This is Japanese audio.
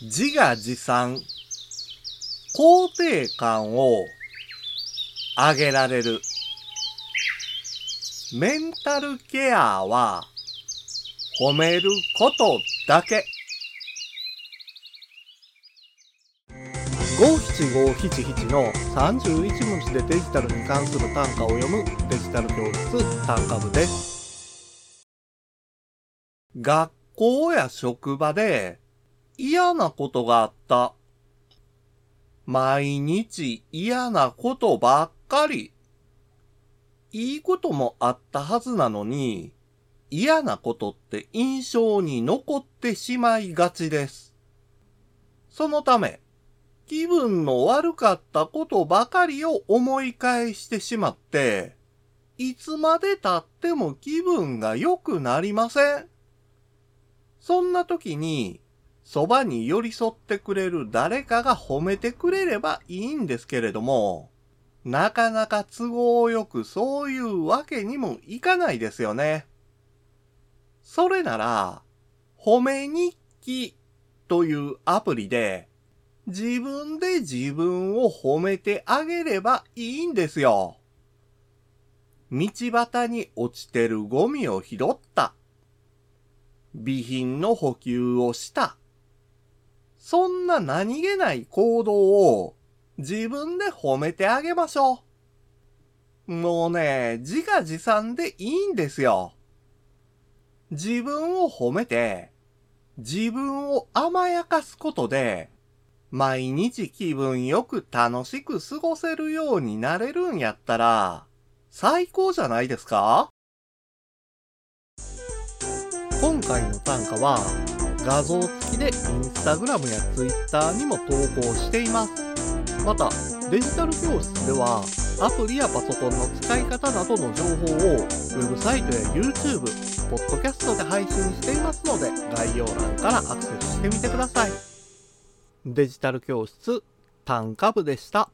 自画自賛、肯定感を上げられる。メンタルケアは褒めることだけ。五七五七七の31文字でデジタルに関する単価を読むデジタル教室単価部です。学校や職場で嫌なことがあった。毎日嫌なことばっかり。いいこともあったはずなのに、嫌なことって印象に残ってしまいがちです。そのため、気分の悪かったことばかりを思い返してしまって、いつまで経っても気分が良くなりません。そんな時に、そばに寄り添ってくれる誰かが褒めてくれればいいんですけれども、なかなか都合よくそういうわけにもいかないですよね。それなら、褒め日記というアプリで、自分で自分を褒めてあげればいいんですよ。道端に落ちてるゴミを拾った。備品の補給をした。そんな何気ない行動を自分で褒めてあげましょう。もうね、自画自賛でいいんですよ。自分を褒めて、自分を甘やかすことで、毎日気分よく楽しく過ごせるようになれるんやったら、最高じゃないですか？今回の単価は、画像付きでインスタグラムやツイッターにも投稿しています。また、デジタル教室では、アプリやパソコンの使い方などの情報を、ウェブサイトや YouTube、ポッドキャストで配信していますので、概要欄からアクセスしてみてください。デジタル教室、単価部でした。